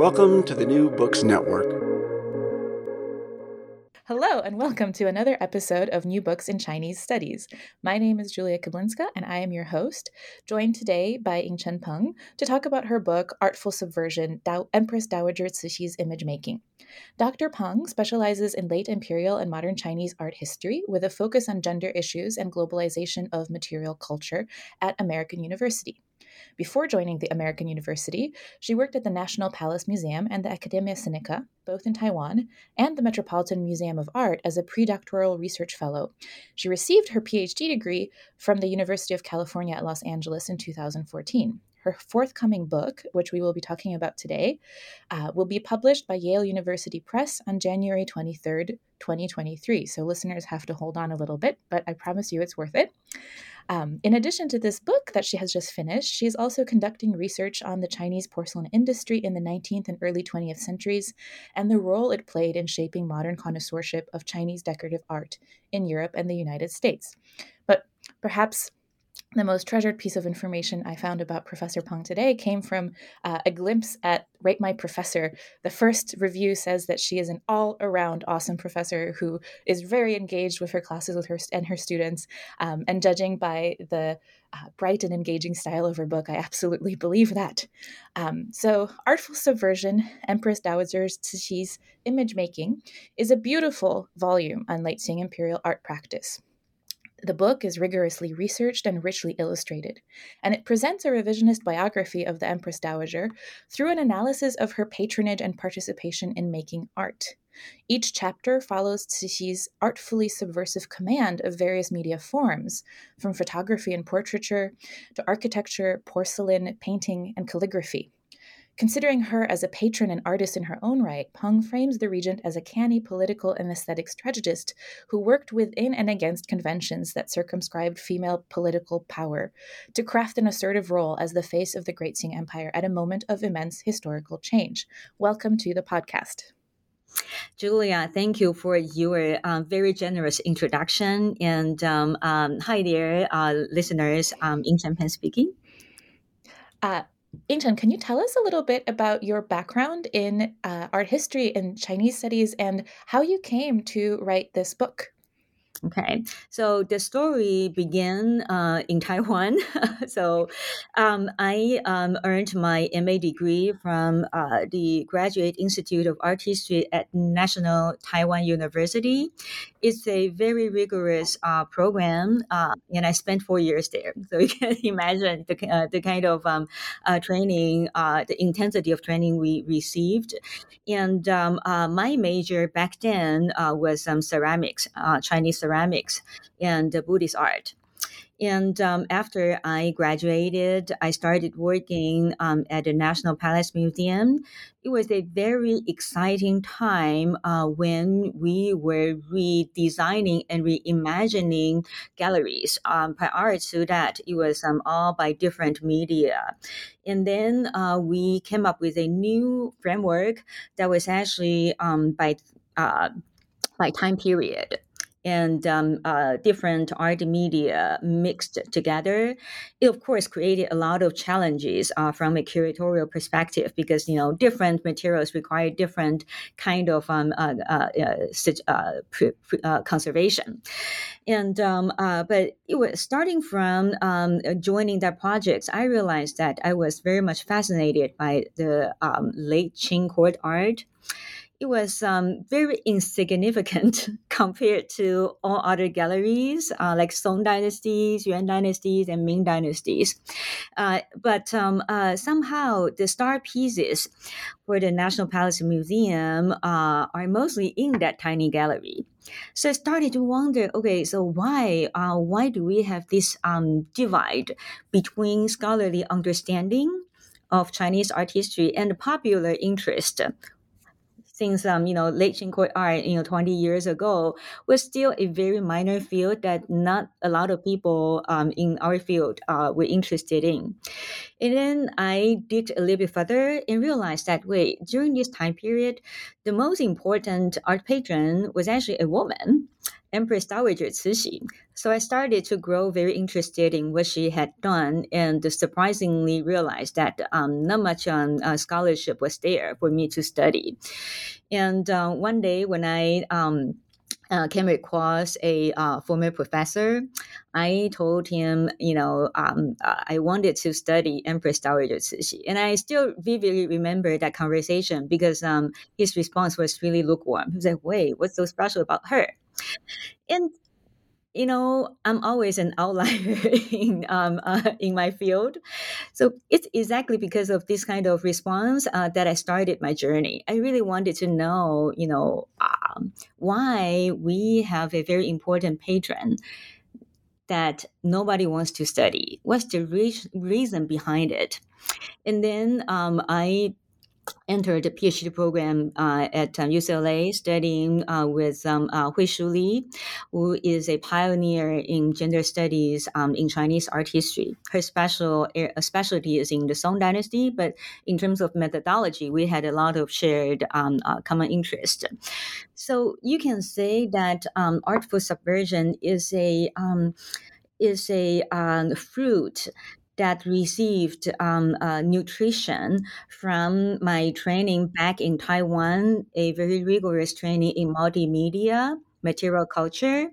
Welcome to the New Books Network. Hello, and welcome to another episode of New Books in Chinese Studies. My name is Julia Keblinska, and I am your host, joined today by Yingchen Peng to talk about her book, Artful Subversion Dao- Empress Dowager Cixi's Image Making. Dr. Peng specializes in late imperial and modern Chinese art history with a focus on gender issues and globalization of material culture at American University. Before joining the American University, she worked at the National Palace Museum and the Academia Sinica, both in Taiwan, and the Metropolitan Museum of Art as a predoctoral research fellow. She received her PhD degree from the University of California at Los Angeles in 2014. Her forthcoming book, which we will be talking about today, uh, will be published by Yale University Press on January 23rd, 2023. So listeners have to hold on a little bit, but I promise you it's worth it. Um, in addition to this book that she has just finished, she is also conducting research on the Chinese porcelain industry in the 19th and early 20th centuries and the role it played in shaping modern connoisseurship of Chinese decorative art in Europe and the United States. But perhaps the most treasured piece of information I found about Professor Peng today came from uh, a glimpse at Rate My Professor. The first review says that she is an all around awesome professor who is very engaged with her classes with her and her students. Um, and judging by the uh, bright and engaging style of her book, I absolutely believe that. Um, so, Artful Subversion, Empress Dowager Cixi's Image Making, is a beautiful volume on late Qing imperial art practice. The book is rigorously researched and richly illustrated, and it presents a revisionist biography of the Empress Dowager through an analysis of her patronage and participation in making art. Each chapter follows Cixi's artfully subversive command of various media forms, from photography and portraiture to architecture, porcelain, painting, and calligraphy. Considering her as a patron and artist in her own right, Peng frames the regent as a canny political and aesthetic strategist who worked within and against conventions that circumscribed female political power to craft an assertive role as the face of the Great Qing Empire at a moment of immense historical change. Welcome to the podcast. Julia, thank you for your uh, very generous introduction. And um, um, hi there, uh, listeners. Um, Peng speaking. Uh, Yingchen, can you tell us a little bit about your background in uh, art history and Chinese studies and how you came to write this book? Okay, so the story began uh, in Taiwan. so um, I um, earned my MA degree from uh, the Graduate Institute of Art History at National Taiwan University. It's a very rigorous uh, program, uh, and I spent four years there. So you can imagine the, uh, the kind of um, uh, training, the intensity of training we received. And um, my major back then was um, ceramics, Chinese ceramics ceramics and Buddhist art. And um, after I graduated, I started working um, at the National Palace Museum. It was a very exciting time uh, when we were redesigning and reimagining galleries um, prior to that. It was um, all by different media. And then uh, we came up with a new framework that was actually um, by, uh, by time period and um, uh, different art media mixed together, it of course created a lot of challenges uh, from a curatorial perspective because you know different materials require different kind of um, uh, uh, uh, uh conservation, and um, but it was starting from um, joining that projects, I realized that I was very much fascinated by the um, late Qing court art it was um, very insignificant compared to all other galleries uh, like Song dynasties, Yuan dynasties, and Ming dynasties. Uh, but um, uh, somehow the star pieces for the National Palace Museum uh, are mostly in that tiny gallery. So I started to wonder, okay, so why uh, why do we have this um, divide between scholarly understanding of Chinese art history and popular interest since um, you know late court art you know 20 years ago was still a very minor field that not a lot of people um, in our field uh, were interested in. And then i digged a little bit further and realized that wait during this time period the most important art patron was actually a woman Empress Dowager Cixi. So I started to grow very interested in what she had done, and surprisingly realized that um, not much um, uh, scholarship was there for me to study. And uh, one day when I um, uh, came across a uh, former professor. I told him, you know, um, I wanted to study Empress Dowager Cixi, and I still vividly remember that conversation because um, his response was really lukewarm. He was like, "Wait, what's so special about her?" And you know, I'm always an outlier in um, uh, in my field, so it's exactly because of this kind of response uh, that I started my journey. I really wanted to know, you know, um, why we have a very important patron that nobody wants to study. What's the re- reason behind it? And then um, I entered the PhD program uh, at um, UCLA, studying uh, with um, uh, Hui-shu Lee, who is a pioneer in gender studies um, in Chinese art history. Her special uh, specialty is in the Song Dynasty, but in terms of methodology, we had a lot of shared um, uh, common interest. So you can say that um, artful subversion is a um, is a um, fruit that received um, uh, nutrition from my training back in Taiwan, a very rigorous training in multimedia material culture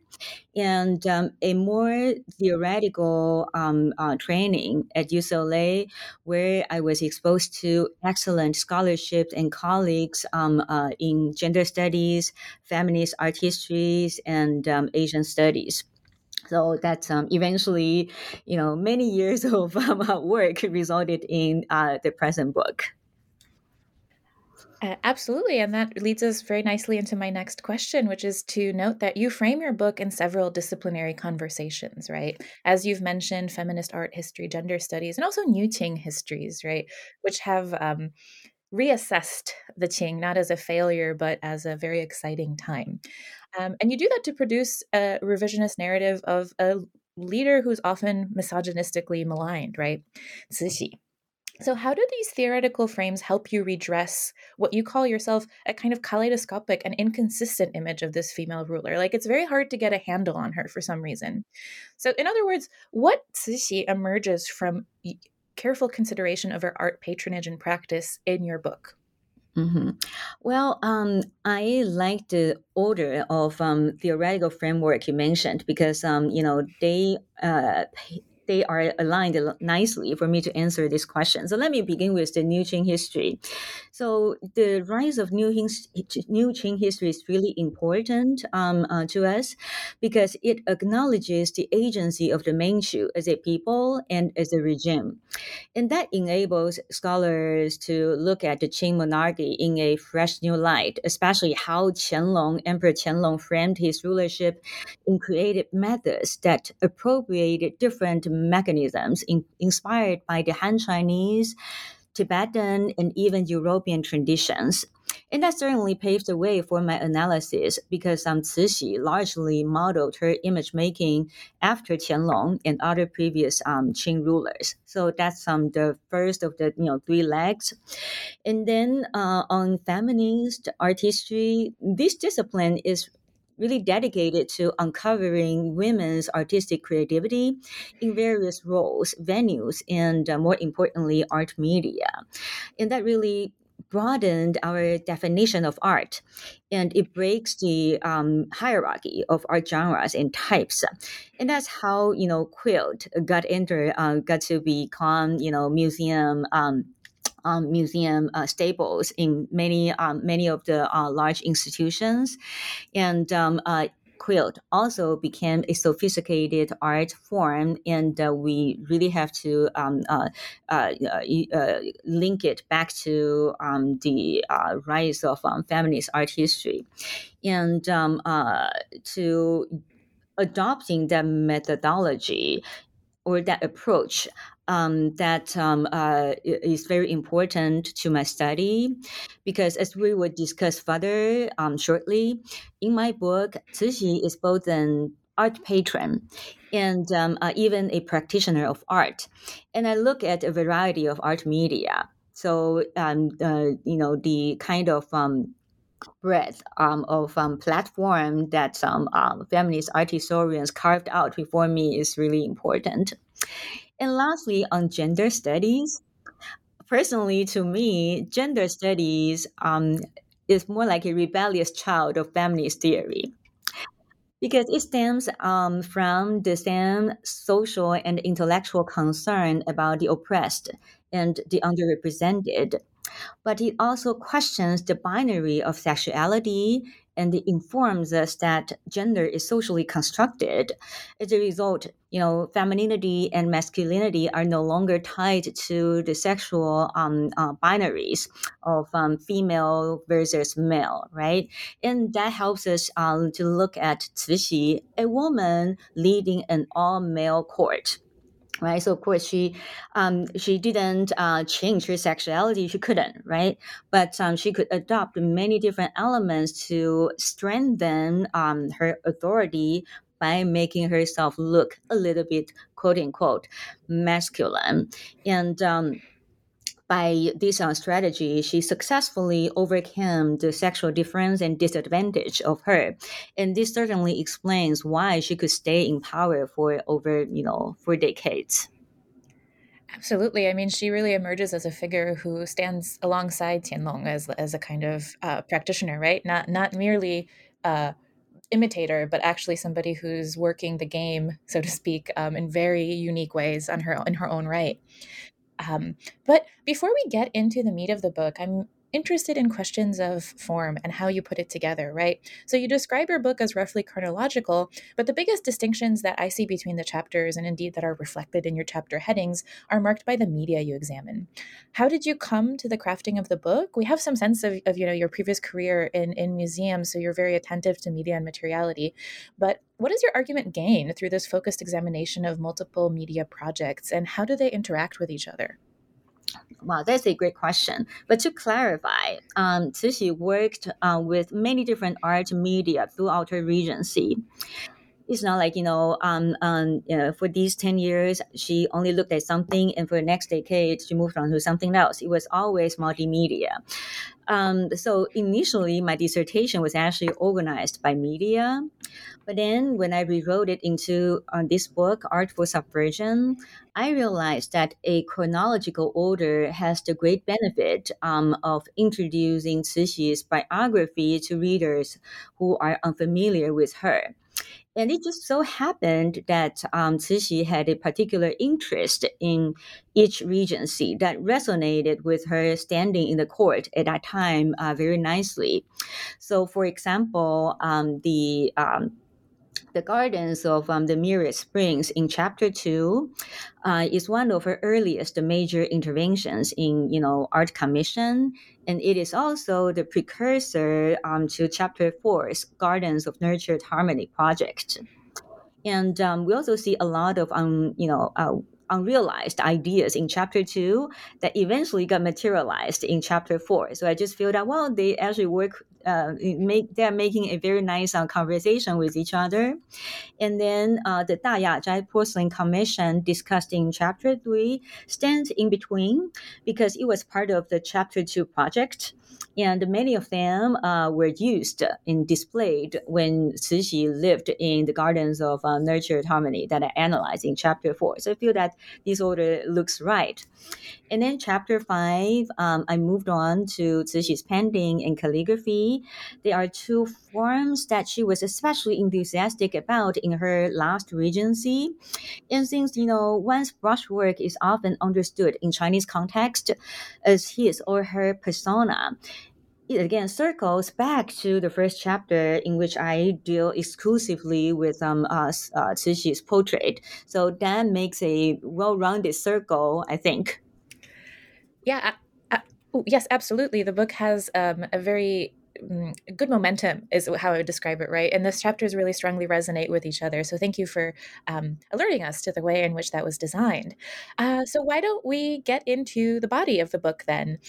and um, a more theoretical um, uh, training at UCLA, where I was exposed to excellent scholarships and colleagues um, uh, in gender studies, feminist art histories, and um, Asian studies. So that um, eventually, you know, many years of um, work resulted in uh, the present book. Uh, absolutely. And that leads us very nicely into my next question, which is to note that you frame your book in several disciplinary conversations, right? As you've mentioned, feminist art history, gender studies, and also new Qing histories, right? Which have um, reassessed the Qing not as a failure, but as a very exciting time. Um, and you do that to produce a revisionist narrative of a leader who's often misogynistically maligned, right? Cixi. So, how do these theoretical frames help you redress what you call yourself a kind of kaleidoscopic and inconsistent image of this female ruler? Like, it's very hard to get a handle on her for some reason. So, in other words, what Cixi emerges from careful consideration of her art patronage and practice in your book? Mm-hmm. Well, um, I like the order of um, theoretical framework you mentioned because um, you know they uh, they are aligned nicely for me to answer this question. So let me begin with the New Qing history. So the rise of New, New Qing history is really important um, uh, to us because it acknowledges the agency of the Manchu as a people and as a regime. And that enables scholars to look at the Qing monarchy in a fresh new light, especially how Qianlong, Emperor Qianlong framed his rulership in creative methods that appropriated different mechanisms in, inspired by the Han Chinese, Tibetan, and even European traditions. And that certainly paved the way for my analysis because um, Cixi largely modeled her image making after Qianlong and other previous um, Qing rulers. So that's um, the first of the you know three legs. And then uh, on feminist art history, this discipline is really dedicated to uncovering women's artistic creativity in various roles, venues, and uh, more importantly, art media. And that really broadened our definition of art and it breaks the um, hierarchy of art genres and types and that's how you know quilt got entered uh, got to become you know museum um, um, museum uh, in many um, many of the uh, large institutions, and um, uh, quilt also became a sophisticated art form, and uh, we really have to um, uh, uh, uh link it back to um, the uh, rise of um, feminist art history, and um, uh, to adopting that methodology or that approach um, that um, uh, is very important to my study because as we will discuss further um, shortly, in my book, Cixi is both an art patron and um, uh, even a practitioner of art. And I look at a variety of art media. So, um, uh, you know, the kind of um, breadth um, of um, platform that some um, feminist art historians carved out before me is really important. And lastly, on gender studies, personally, to me, gender studies um, is more like a rebellious child of feminist theory because it stems um, from the same social and intellectual concern about the oppressed and the underrepresented. But it also questions the binary of sexuality and it informs us that gender is socially constructed. As a result, you know, femininity and masculinity are no longer tied to the sexual um, uh, binaries of um, female versus male, right? And that helps us um, to look at Cixi, a woman leading an all-male court right? So of course she um, she didn't uh, change her sexuality. She couldn't right? But um, she could adopt many different elements to strengthen um, her authority by making herself look a little bit quote unquote masculine. And um, by this uh, strategy, she successfully overcame the sexual difference and disadvantage of her, and this certainly explains why she could stay in power for over you know for decades. Absolutely. I mean, she really emerges as a figure who stands alongside Qianlong as as a kind of uh, practitioner, right? Not not merely. Uh, imitator, but actually somebody who's working the game, so to speak, um, in very unique ways on her in her own right. Um, but before we get into the meat of the book, I'm interested in questions of form and how you put it together, right? So you describe your book as roughly chronological, but the biggest distinctions that I see between the chapters and indeed that are reflected in your chapter headings are marked by the media you examine. How did you come to the crafting of the book? We have some sense of, of you know your previous career in, in museums, so you're very attentive to media and materiality. But what does your argument gain through this focused examination of multiple media projects and how do they interact with each other? Wow, that's a great question. But to clarify, um, Cixi worked uh, with many different art media throughout her regency. It's not like, you know, um, um, you know, for these 10 years, she only looked at something, and for the next decade, she moved on to something else. It was always multimedia. Um, so initially, my dissertation was actually organized by media. But then when I rewrote it into uh, this book, Artful Subversion, I realized that a chronological order has the great benefit um, of introducing Cixi's biography to readers who are unfamiliar with her. And it just so happened that um, Cixi had a particular interest in each regency that resonated with her standing in the court at that time uh, very nicely. So, for example, um, the um, the gardens of um, the Myriad Springs in chapter two uh, is one of her earliest major interventions in you know art commission, and it is also the precursor um, to chapter four's Gardens of Nurtured Harmony project. And um, we also see a lot of um, you know uh, unrealized ideas in chapter two that eventually got materialized in chapter four. So I just feel that well, they actually work uh, make they're making a very nice uh, conversation with each other. And then uh, the Da Yazhai Porcelain Commission discussed in chapter three stands in between because it was part of the chapter two project and many of them uh, were used and displayed when Cixi lived in the gardens of uh, nurtured harmony that I analyzed in chapter four. So I feel that this order looks right. And then chapter five, um, I moved on to Cixi's painting and calligraphy. There are two forms that she was especially enthusiastic about in her last regency. And since, you know, one's brushwork is often understood in Chinese context as his or her persona, it again circles back to the first chapter in which I deal exclusively with um uh, uh Cixi's portrait. So that makes a well-rounded circle, I think. Yeah. I, oh, yes, absolutely. The book has um, a very good momentum is how I would describe it, right? And those chapters really strongly resonate with each other. So thank you for um, alerting us to the way in which that was designed. Uh, so why don't we get into the body of the book then?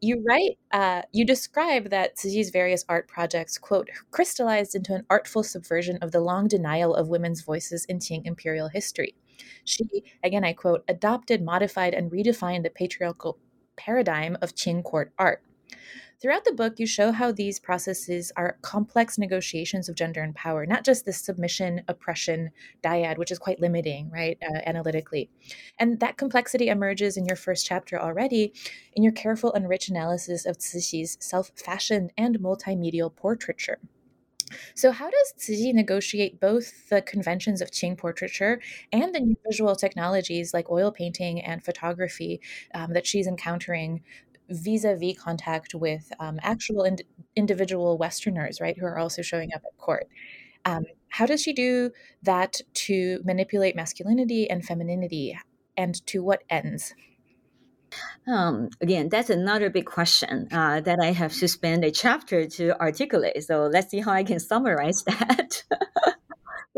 You write, uh, you describe that Cixi's various art projects, quote, crystallized into an artful subversion of the long denial of women's voices in Qing imperial history. She, again, I quote, adopted, modified, and redefined the patriarchal paradigm of Qing court art. Throughout the book, you show how these processes are complex negotiations of gender and power, not just the submission, oppression, dyad, which is quite limiting, right, uh, analytically. And that complexity emerges in your first chapter already in your careful and rich analysis of Cixi's self fashioned and multimedial portraiture. So, how does Cixi negotiate both the conventions of Qing portraiture and the new visual technologies like oil painting and photography um, that she's encountering vis-a-vis contact with um, actual ind- individual Westerners, right, who are also showing up at court. Um, how does she do that to manipulate masculinity and femininity, and to what ends? Um, again, that's another big question uh, that I have to spend a chapter to articulate. So let's see how I can summarize that.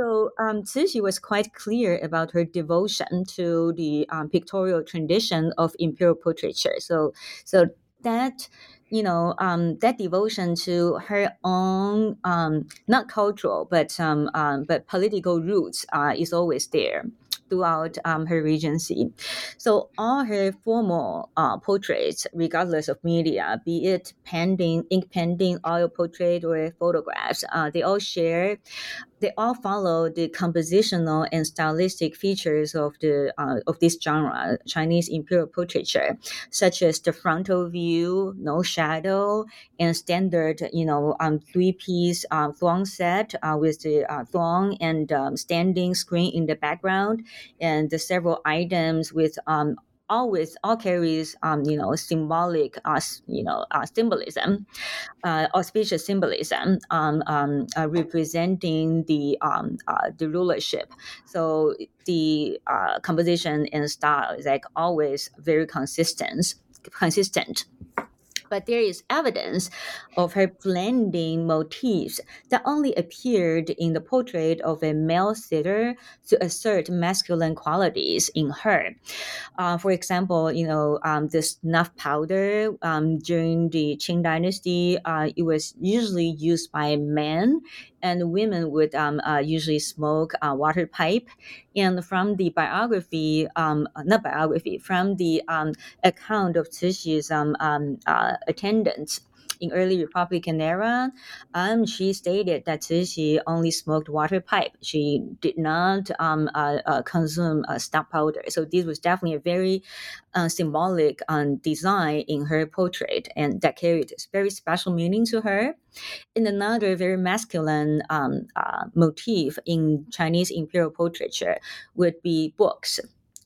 So um, was quite clear about her devotion to the um, pictorial tradition of imperial portraiture. So, so that you know um, that devotion to her own um, not cultural but um, um, but political roots uh, is always there throughout um, her regency. So all her formal uh, portraits, regardless of media, be it painting, ink painting, oil portrait, or photographs, uh, they all share they all follow the compositional and stylistic features of the uh, of this genre, Chinese imperial portraiture, such as the frontal view, no shadow, and standard, you know, um, three piece uh, throng set uh, with the uh, throng and um, standing screen in the background, and the several items with um, always all carries um, you know symbolic uh, you know uh, symbolism uh, auspicious symbolism um, um, uh, representing the um, uh, the rulership. So the uh, composition and style is like always very consistent consistent but there is evidence of her blending motifs that only appeared in the portrait of a male sitter to assert masculine qualities in her. Uh, for example, you know, um, the snuff powder um, during the Qing Dynasty, uh, it was usually used by men and women would um, uh, usually smoke a water pipe. And from the biography, um, not biography, from the um, account of Cixi's um, um, uh, attendants, in early Republican era, um, she stated that she only smoked water pipe. She did not um, uh, uh, consume uh, stock powder. So this was definitely a very uh, symbolic um, design in her portrait, and that carried very special meaning to her. And another very masculine um, uh, motif in Chinese imperial portraiture would be books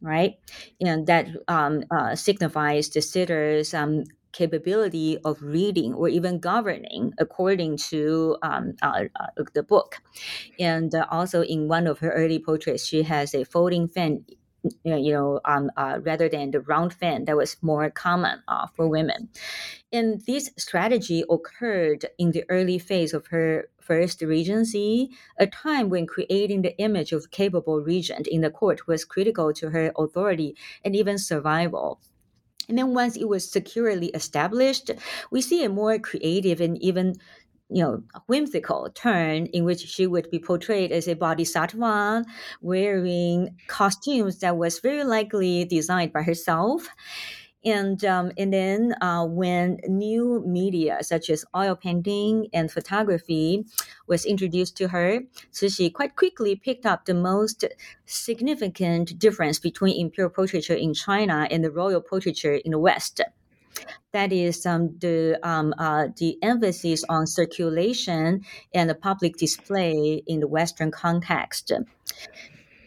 right? And that um, uh, signifies the sitter's um, capability of reading or even governing according to um, uh, uh, the book. And uh, also in one of her early portraits, she has a folding fan you know, um, uh, rather than the round fan that was more common uh, for women. And this strategy occurred in the early phase of her first regency, a time when creating the image of capable regent in the court was critical to her authority and even survival. And then once it was securely established, we see a more creative and even you know whimsical turn in which she would be portrayed as a bodhisattva wearing costumes that was very likely designed by herself and um, and then uh, when new media such as oil painting and photography was introduced to her, so she quite quickly picked up the most significant difference between imperial portraiture in China and the royal portraiture in the West. That is um, the um, uh, the emphasis on circulation and the public display in the Western context.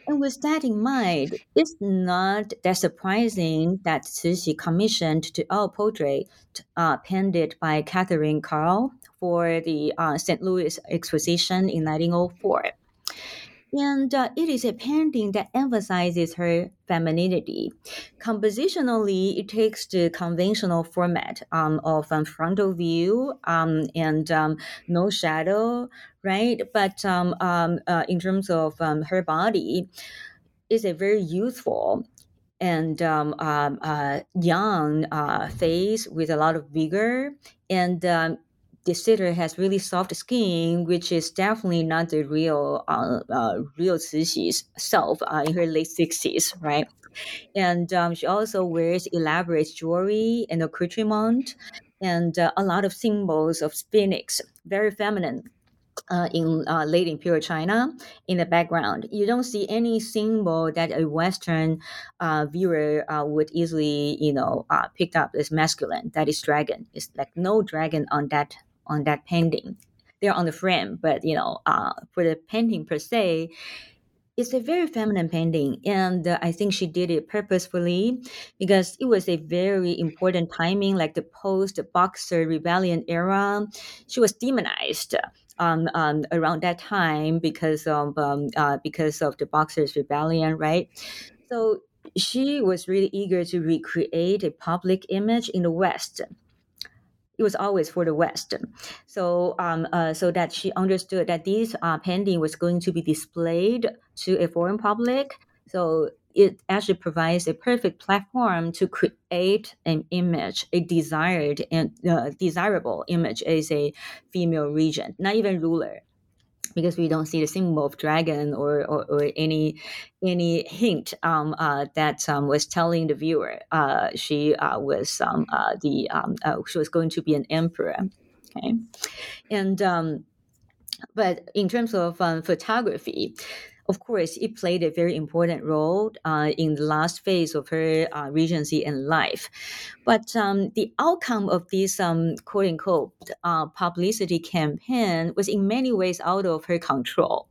And with that in mind, it's not that surprising that Cixi commissioned the oil portrait uh, painted by Katharine Carl for the uh, St. Louis Exposition in 1904. And uh, it is a painting that emphasizes her femininity. Compositionally, it takes the conventional format um, of um, frontal view um, and um, no shadow, right? But um, um, uh, in terms of her body, it's a very youthful and um, um, uh, young uh, face with a lot of vigor. And um, sitter has really soft skin, which is definitely not the real uh, uh, real Cixi's self uh, in her late sixties, right? And um, she also wears elaborate jewelry and accoutrement, and uh, a lot of symbols of phoenix, very feminine. Uh, in uh, late imperial China, in the background, you don't see any symbol that a Western uh, viewer uh, would easily, you know, uh, pick up as masculine. That is dragon. It's like no dragon on that on that painting. They're on the frame, but you know, uh, for the painting per se, it's a very feminine painting, and uh, I think she did it purposefully because it was a very important timing, like the post Boxer Rebellion era. She was demonized. Um, um, around that time because of um, uh, because of the Boxers Rebellion, right? So she was really eager to recreate a public image in the West it was always for the West. So, um, uh, so that she understood that this uh, painting was going to be displayed to a foreign public. So it actually provides a perfect platform to create an image, a desired and uh, desirable image as a female regent, not even ruler because we don't see the symbol of dragon or, or, or any any hint um, uh, that um, was telling the viewer uh, she uh, was um, uh, the um, uh, she was going to be an emperor. Okay, and um, but in terms of um, photography, of course, it played a very important role uh, in the last phase of her uh, regency and life. But um, the outcome of this um, quote unquote uh, publicity campaign was in many ways out of her control.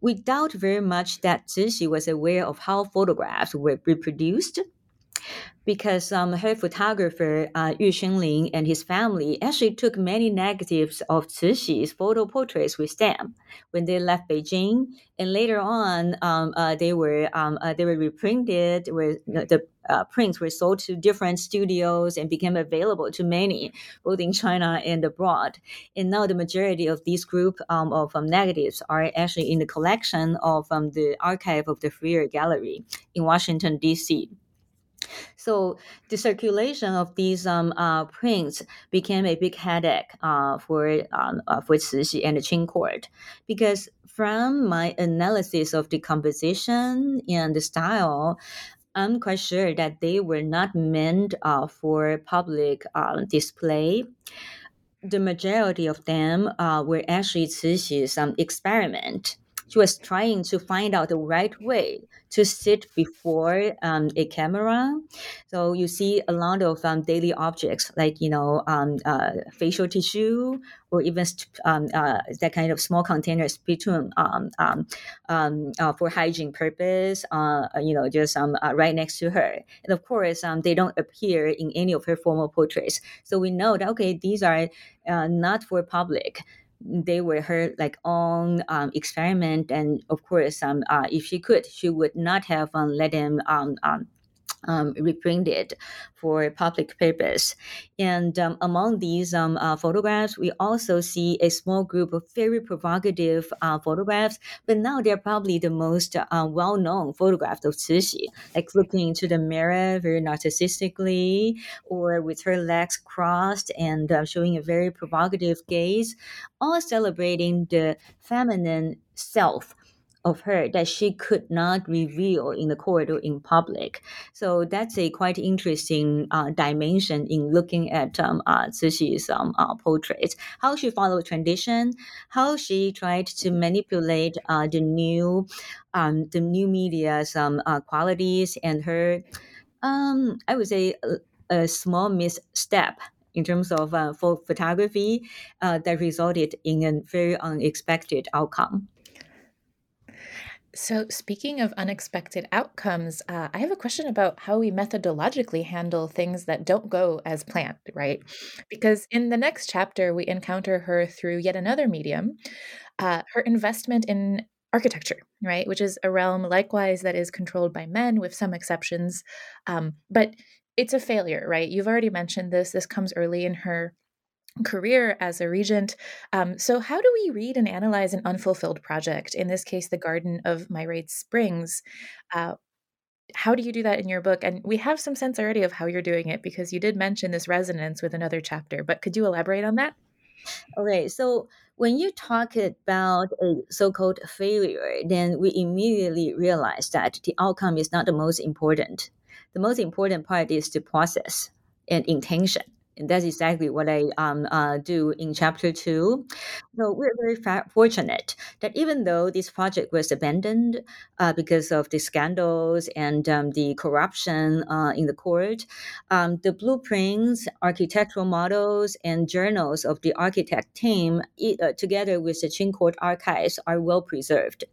We doubt very much that Cixi was aware of how photographs were reproduced because um, her photographer uh, Yu Xunling and his family actually took many negatives of Cixi's photo portraits with them when they left Beijing, and later on um, uh, they were um, uh, they were reprinted. Where the uh, prints were sold to different studios and became available to many, both in China and abroad. And now the majority of these group um, of um, negatives are actually in the collection of um, the archive of the Freer Gallery in Washington D.C. So the circulation of these um, uh, prints became a big headache uh, for um, uh, for Cixi and the Qing court because from my analysis of the composition and the style, I'm quite sure that they were not meant uh, for public uh, display. The majority of them uh, were actually Cixi's um, experiment she was trying to find out the right way to sit before um, a camera. So you see a lot of um, daily objects like you know um, uh, facial tissue or even um, uh, that kind of small containers between um, um, uh, for hygiene purpose. Uh, you know, just uh, right next to her, and of course they don't appear in any of her formal portraits. So we know that okay, these are uh, not for public they were her like own um, experiment, and of course, um, uh, if she could, she would not have um, let him um, um, um, reprinted for public purpose. And um, among these um, uh, photographs, we also see a small group of very provocative uh, photographs, but now they're probably the most uh, well known photographs of Cixi, like looking into the mirror very narcissistically, or with her legs crossed and uh, showing a very provocative gaze, all celebrating the feminine self of her that she could not reveal in the corridor in public. So that's a quite interesting uh, dimension in looking at um, uh, Cixi's um, uh, portrait. How she followed tradition, how she tried to manipulate uh, the new, um, the new media's um, uh, qualities, and her, um, I would say, a, a small misstep in terms of uh, photography uh, that resulted in a very unexpected outcome. So, speaking of unexpected outcomes, uh, I have a question about how we methodologically handle things that don't go as planned, right? Because in the next chapter, we encounter her through yet another medium, uh, her investment in architecture, right? Which is a realm likewise that is controlled by men with some exceptions. Um, but it's a failure, right? You've already mentioned this. This comes early in her career as a regent. Um, so, how do we read and analyze an unfulfilled project? In this case, the Garden of Myriad Springs. Uh, how do you do that in your book? And we have some sense already of how you're doing it because you did mention this resonance with another chapter. But could you elaborate on that? Okay, so when you talk about a so-called failure, then we immediately realize that the outcome is not the most important. The most important part is the process and intention. And that's exactly what I um, uh, do in chapter two. So we're very fa- fortunate that even though this project was abandoned uh, because of the scandals and um, the corruption uh, in the court, um, the blueprints, architectural models, and journals of the architect team, uh, together with the Qing Court archives, are well preserved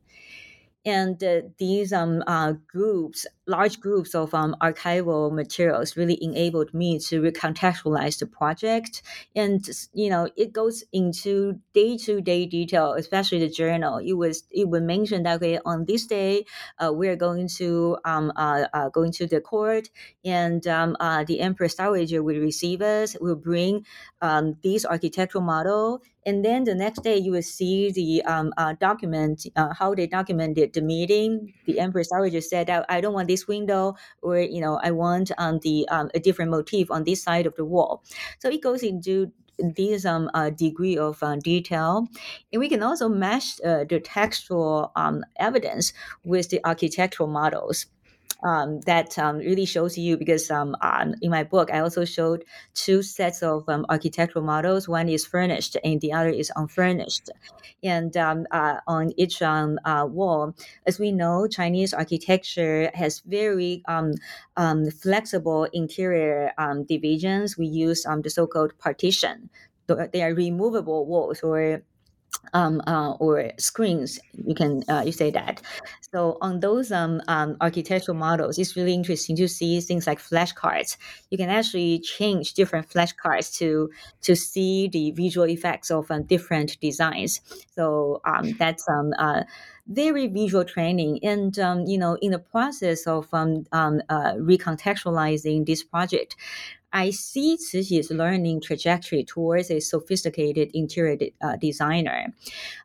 and uh, these um, uh, groups, large groups of um, archival materials, really enabled me to recontextualize the project. And you know, it goes into day to day detail, especially the journal. It was it would mention that okay, on this day, uh, we're going to um, uh, uh, going to the court, and um, uh, the Empress Dowager will receive us. Will bring um, these architectural model and then the next day, you will see the um, uh, document, uh, how they documented the meeting. The Empress Dowager said, I, I don't want this window, or, you know, I want um, the um, a different motif on this side of the wall. So it goes into this um, uh, degree of uh, detail. And we can also match uh, the textual um, evidence with the architectural models um, that um, really shows you because um, in my book I also showed two sets of um, architectural models. One is furnished and the other is unfurnished. And um, uh, on each um, uh, wall, as we know, Chinese architecture has very flexible interior divisions. We use the so-called partition. They are removable walls or um, uh, or screens. You can uh, you say that. So on those um, um, architectural models, it's really interesting to see things like flashcards. You can actually change different flashcards to to see the visual effects of um, different designs. So um, that's um, uh, very visual training. And, you know, in the process of uh, recontextualizing this project, I see Cixi's learning trajectory towards a sophisticated interior de- uh, designer.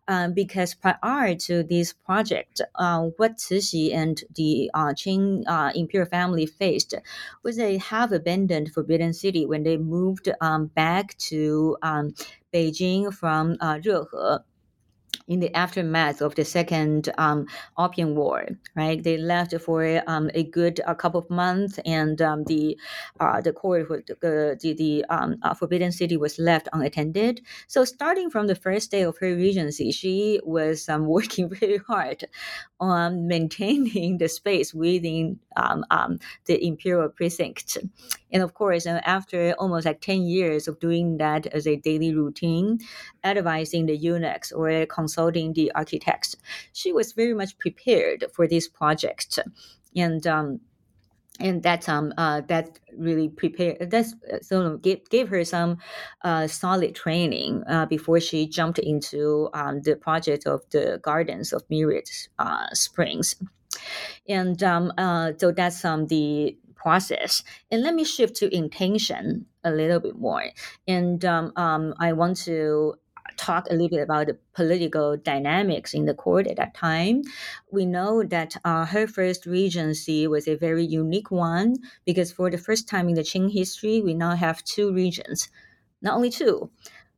Um, because prior to this project, uh, what Cixi and the uh, Qing uh, imperial family faced was a half abandoned Forbidden City when they moved um, back to um, Beijing from uh, in the aftermath of the second um, opium war right? They left for um, a good a couple of months and um, the uh, the court the the, the um, uh, forbidden city was left unattended. So starting from the first day of her regency she was um, working very hard on maintaining the space within um, the imperial precinct. And of course uh, after almost like 10 years of doing that as a daily routine advising the eunuchs or consulting the architects. She was very much prepared for this project, and um, and that um uh, that really prepared that's uh, so gave, gave her some uh, solid training uh, before she jumped into um, the project of the gardens of myriad uh, springs and um, uh, so that's um, the process. And let me shift to intention a little bit more. And um, um, I want to talk a little bit about the political dynamics in the court at that time. We know that uh, her first regency was a very unique one because for the first time in the Qing history, we now have two regents, not only two,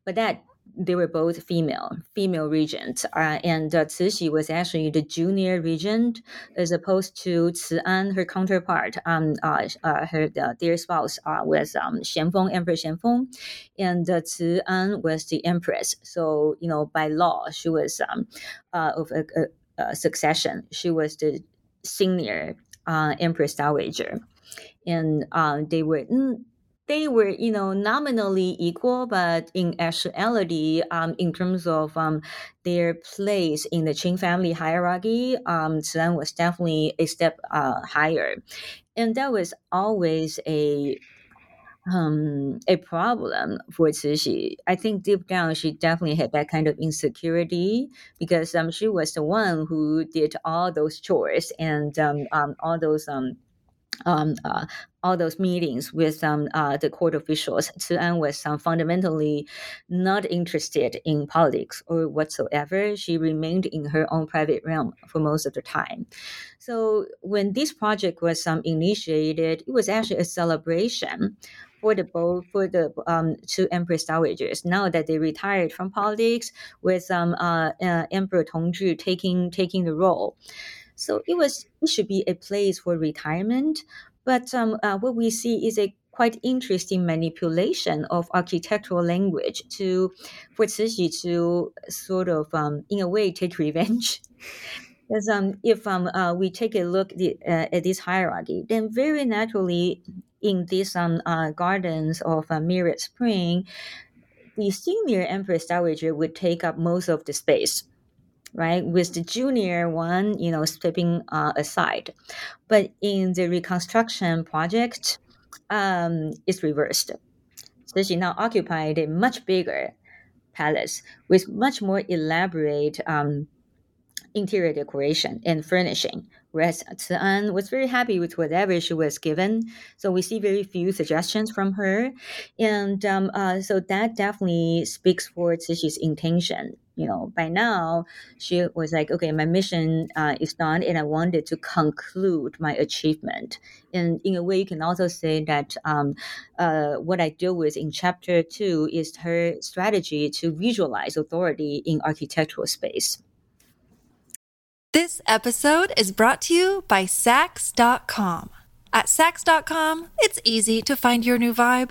but that they were both female, female regents. Uh, and uh, Cixi was actually the junior regent, as opposed to Ci'an, her counterpart, um, uh, uh, her dear spouse uh, was um, Xianfeng, Emperor Xianfeng, and uh, Ci'an was the empress. So, you know, by law, she was um, uh, of a, a, a succession. She was the senior uh, empress dowager. And they were mm, they were, you know, nominally equal, but in actuality, um, in terms of um, their place in the Qing family hierarchy, um, Ci'an was definitely a step uh, higher, and that was always a um, a problem for Cixi. I think deep down she definitely had that kind of insecurity because um, she was the one who did all those chores and um, um, all those um, um, uh, all those meetings with um, uh, the court officials, Ci'an was um, fundamentally not interested in politics or whatsoever. She remained in her own private realm for most of the time. So when this project was um, initiated, it was actually a celebration for the both for the um, two empress dowagers now that they retired from politics with um, uh, uh, Emperor Tongzhi taking taking the role. So it was it should be a place for retirement. But um, uh, what we see is a quite interesting manipulation of architectural language to for Cixi to sort of um, in a way take revenge. Because um, if um, uh, we take a look the, uh, at this hierarchy, then very naturally in these um, uh, gardens of uh, Spring, the senior empress dowager would take up most of the space right? With the junior one, you know, stepping uh, aside. But in the reconstruction project, um, it's reversed. So she now occupied a much bigger palace with much more elaborate um, interior decoration and furnishing, whereas Ci'an was very happy with whatever she was given. So we see very few suggestions from her. And um, uh, so that definitely speaks for Cixi's intention you know, by now she was like, okay, my mission uh, is done, and I wanted to conclude my achievement. And in a way, you can also say that um, uh, what I deal with in chapter two is her strategy to visualize authority in architectural space. This episode is brought to you by Saks.com. At Saks.com, it's easy to find your new vibe.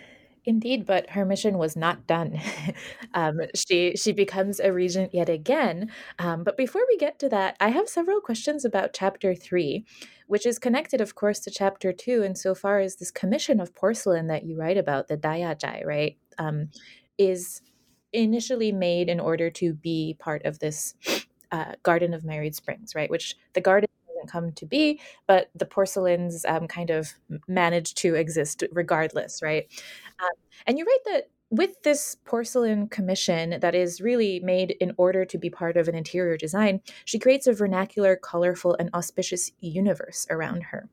Indeed, but her mission was not done. um, she she becomes a regent yet again. Um, but before we get to that, I have several questions about chapter three, which is connected, of course, to chapter two insofar as this commission of porcelain that you write about, the Dayazhai, right, um, is initially made in order to be part of this uh, Garden of Myriad Springs, right? Which the garden doesn't come to be, but the porcelains um, kind of manage to exist regardless, right? Um, and you write that with this porcelain commission that is really made in order to be part of an interior design, she creates a vernacular, colorful, and auspicious universe around her.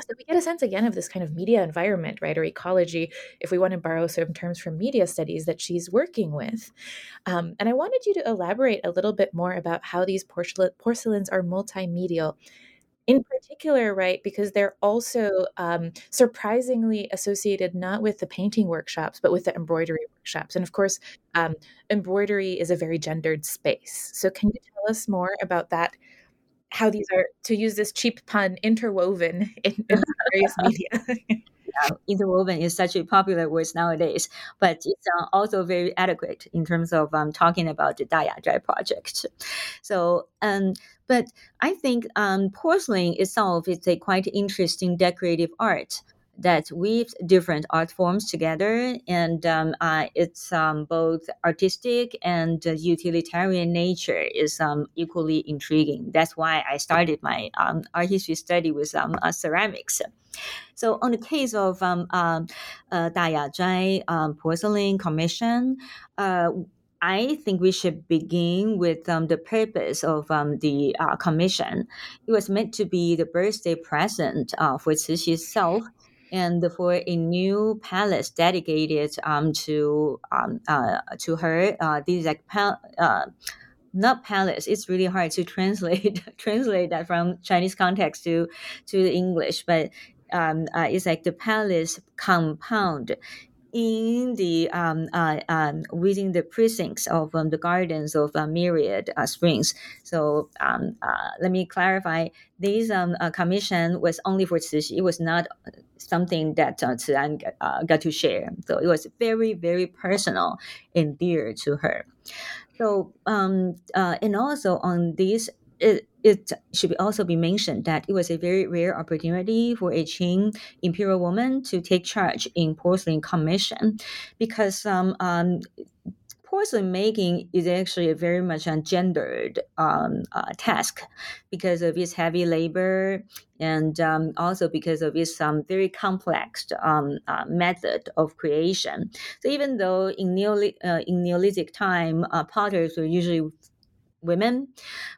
So we get a sense again of this kind of media environment, right, or ecology, if we want to borrow some terms from media studies that she's working with. Um, and I wanted you to elaborate a little bit more about how these porcelain, porcelains are multimedia in particular, right, because they're also um, surprisingly associated not with the painting workshops, but with the embroidery workshops. And of course, um, embroidery is a very gendered space. So, can you tell us more about that? How these are, to use this cheap pun, interwoven in, in various media. interwoven is such a popular word nowadays, but it's uh, also very adequate in terms of um, talking about the Daya project. So, um, but I think um, porcelain itself is a quite interesting decorative art that weaves different art forms together, and um, uh, it's um, both artistic and uh, utilitarian nature is um, equally intriguing. That's why I started my um, art history study with um, uh, ceramics. So, on the case of um, uh, um, porcelain commission, uh, I think we should begin with um, the purpose of um, the uh, commission. It was meant to be the birthday present uh, for Cixi self and for a new palace dedicated um, to um, uh, to her. Uh, this is like pal- uh, not palace. It's really hard to translate translate that from Chinese context to to English, but um, uh, it's like the palace compound in the um, uh, um, within the precincts of um, the gardens of uh, myriad uh, springs. So um, uh, let me clarify: this um, uh, commission was only for Cixi. It was not something that uh, Ci'an uh, got to share. So it was very, very personal and dear to her. So um, and also on this it, it should also be mentioned that it was a very rare opportunity for a Qing imperial woman to take charge in porcelain commission because um, um, porcelain making is actually a very much ungendered um, uh, task because of its heavy labor and um, also because of its um, very complex um, uh, method of creation. So even though in, uh, in Neolithic time, uh, potters were usually women.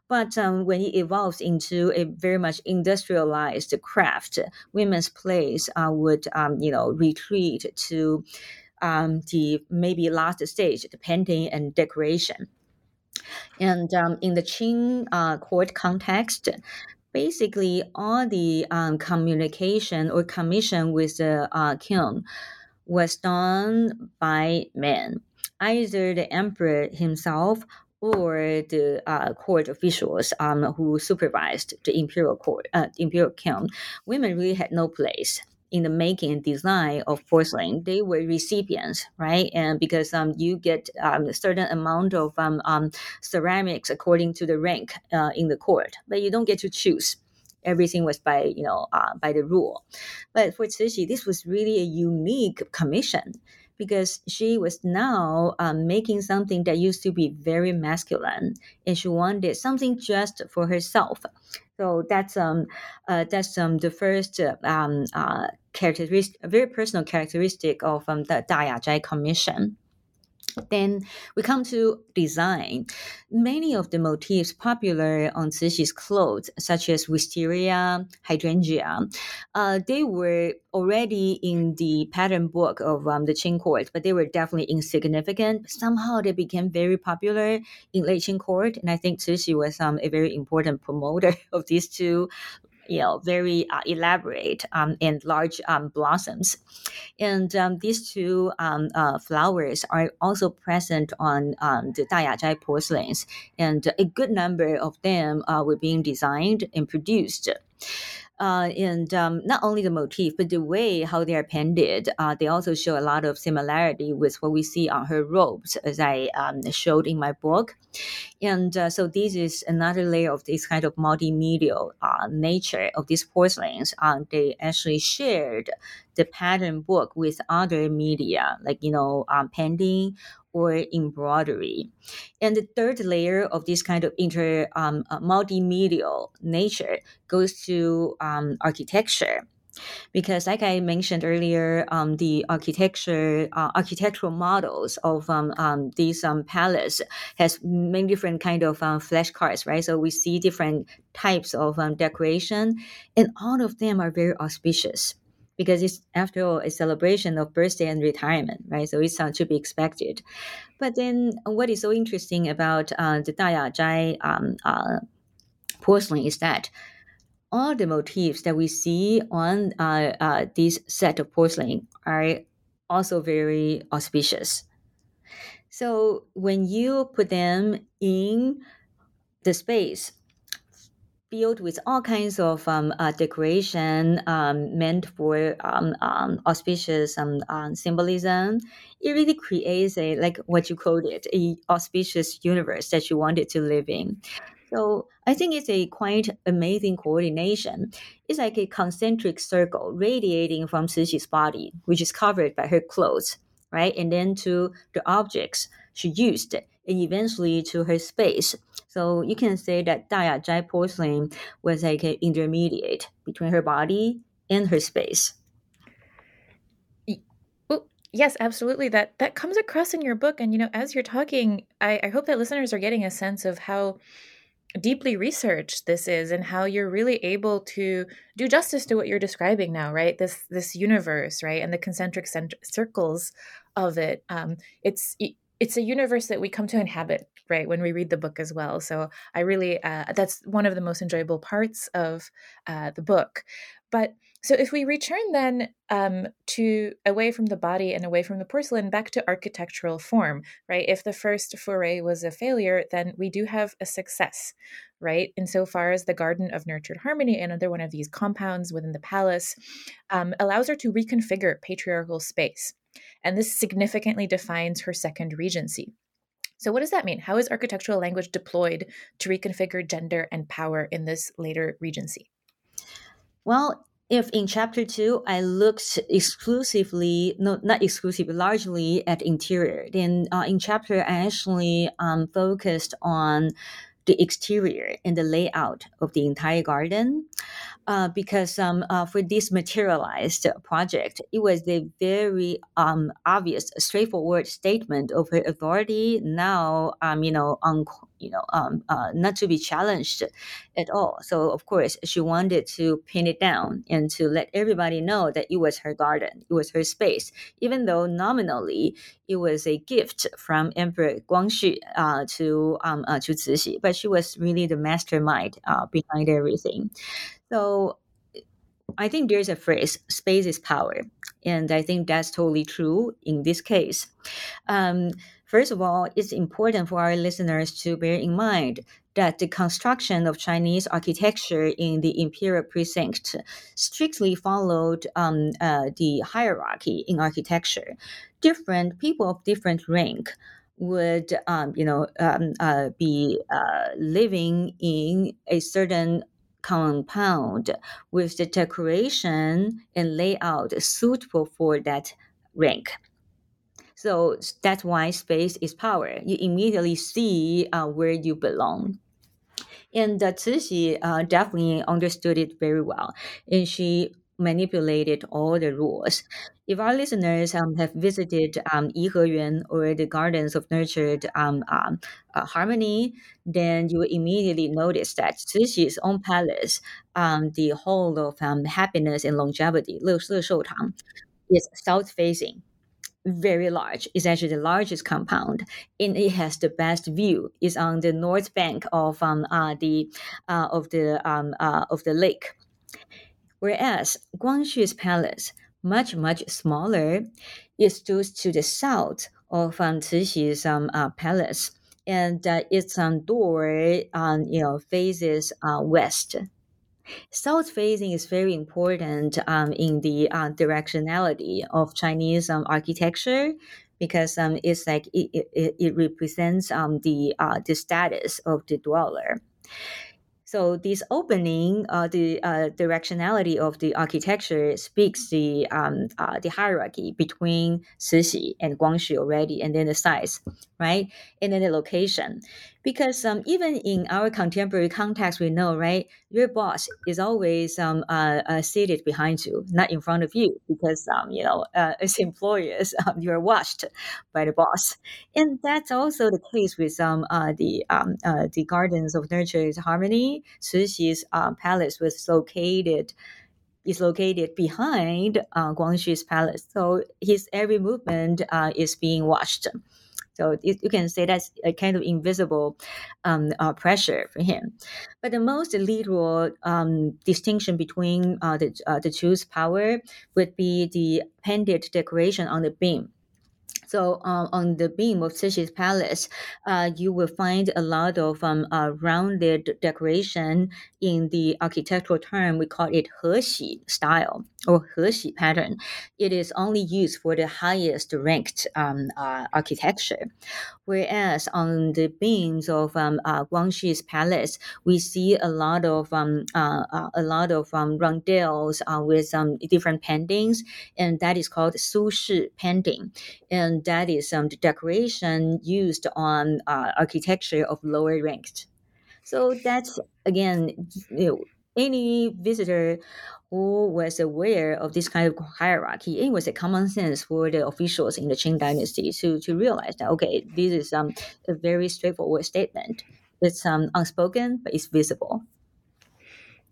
But um, when it evolves into a very much industrialized craft, women's place uh, would, um, you know, retreat to um, the maybe last stage, the painting and decoration. And um, in the Qing uh, court context, basically all the um, communication or commission with the uh, kiln was done by men either the emperor himself or the uh, court officials um, who supervised the imperial court, uh, imperial kiln, women really had no place in the making and design of porcelain. They were recipients, right? And because um, you get um, a certain amount of um, um ceramics according to the rank uh, in the court, but you don't get to choose everything was by you know uh, by the rule. But for Cixi, this was really a unique commission because she was now um, making something that used to be very masculine, and she wanted something just for herself. So that's um uh, that's um the first um uh characteristic, a very personal characteristic of um, the Daya Zhai Commission. Then we come to design. Many of the motifs popular on Cixi's clothes, such as wisteria, hydrangea, uh, they were already in the pattern book of um, the Qing court, but they were definitely insignificant. Somehow they became very popular in late Qing court, and I think Cixi was um, a very important promoter of these two you know, very uh, elaborate um, and large um, blossoms. And um, these two um, uh, flowers are also present on um, the Dayazhai porcelains, and a good number of them uh, were being designed and produced. Uh, and um, not only the motif, but the way how they are painted, uh, they also show a lot of similarity with what we see on her robes, as I um, showed in my book. And uh, so this is another layer of this kind of multimedia uh, nature of these porcelains. Uh, they actually shared the pattern book with other media, like you know, um, painting or embroidery. And the third layer of this kind of inter um, uh, multimedia nature goes to um, architecture. Because, like I mentioned earlier, um, the architecture, uh, architectural models of um, um, these um, palace has many different kind of uh, flashcards, right? So we see different types of um, decoration, and all of them are very auspicious because it's after all a celebration of birthday and retirement, right? So it's uh, to be expected. But then, what is so interesting about uh, the Daya Zhai um, uh, porcelain is that all the motifs that we see on uh, uh, this set of porcelain are also very auspicious. So when you put them in the space filled with all kinds of um, uh, decoration um, meant for um, um auspicious um, um, symbolism, it really creates a like what you called it, a auspicious universe that you wanted to live in. So I think it's a quite amazing coordination. It's like a concentric circle radiating from Cixi's body, which is covered by her clothes, right? And then to the objects she used, and eventually to her space. So you can say that Daya Zhai porcelain was like an intermediate between her body and her space. Yes, absolutely. That that comes across in your book, and you know, as you're talking, I, I hope that listeners are getting a sense of how deeply researched this is and how you're really able to do justice to what you're describing now right this this universe right and the concentric cent- circles of it um it's it's a universe that we come to inhabit right when we read the book as well so i really uh, that's one of the most enjoyable parts of uh, the book but so if we return then um, to away from the body and away from the porcelain back to architectural form, right? If the first foray was a failure, then we do have a success, right? Insofar as the Garden of Nurtured Harmony, another one of these compounds within the palace, um, allows her to reconfigure patriarchal space. And this significantly defines her second regency. So, what does that mean? How is architectural language deployed to reconfigure gender and power in this later regency? Well, if in chapter two I looked exclusively, no, not exclusively, largely at interior, then uh, in chapter I actually um, focused on the exterior and the layout of the entire garden. Uh, because um, uh, for this materialized project, it was a very um, obvious, straightforward statement of her authority. Now, um, you know, un- you know, um, uh, not to be challenged at all. So, of course, she wanted to pin it down and to let everybody know that it was her garden, it was her space, even though nominally it was a gift from Emperor Guangxu uh, to um, uh, to Cixi, but she was really the mastermind uh, behind everything. So I think there's a phrase, space is power. And I think that's totally true in this case. Um, first of all, it's important for our listeners to bear in mind that the construction of Chinese architecture in the imperial precinct strictly followed um, uh, the hierarchy in architecture. Different people of different rank would, um, you know, um, uh, be uh, living in a certain compound with the decoration and layout suitable for that rank. So that's why space is power. You immediately see uh, where you belong. And uh, Cixi uh, definitely understood it very well. And she manipulated all the rules. If our listeners um, have visited um, Yiheyuan or the Gardens of Nurtured um, um, uh, Harmony, then you will immediately notice that Cixi's own palace, um, the Hall of um, Happiness and Longevity, Le Tang, is south facing very large. It's actually the largest compound, and it has the best view. It's on the north bank of um uh, the uh, of the um uh, of the lake. Whereas Guangxu's palace, much, much smaller, it stood to the south of um, Cixi's um, uh, palace, and uh, its um, door um, you know, faces uh, west. South facing is very important um, in the uh, directionality of Chinese um, architecture because um, it's like it, it, it represents um, the uh, the status of the dweller. So this opening, uh, the uh, directionality of the architecture speaks the um, uh, the hierarchy between Cixi and Guangxu already, and then the size, right, and then the location because um, even in our contemporary context, we know, right, your boss is always um, uh, uh, seated behind you, not in front of you, because, um, you know, uh, as employers, um, you're watched by the boss. And that's also the case with um, uh, the, um, uh, the Gardens of Nurtured Harmony. Um, palace was located is located behind uh, palace. So his every movement uh, is being watched. So you, can say that's a kind of invisible um, uh, pressure for him. But the most literal um, distinction between uh, the uh, the two's power would be the painted decoration on the beam. So um, on the beam of Cixi's palace, uh, you will find a lot of um, uh, rounded decoration in the architectural term. We call it Hexi style or Hexi pattern. It is only used for the highest ranked um, uh, architecture. Whereas on the beams of um, uh, Guangxu's palace, we see a lot of um, uh, uh, a lot of um, rondelles uh, with different paintings, and that is called Su Shi painting, and that is um, the decoration used on uh, architecture of lower ranked. So that's again, you know, any visitor who was aware of this kind of hierarchy, it was a common sense for the officials in the Qing dynasty to, to realize that, okay, this is um, a very straightforward statement. It's um, unspoken, but it's visible.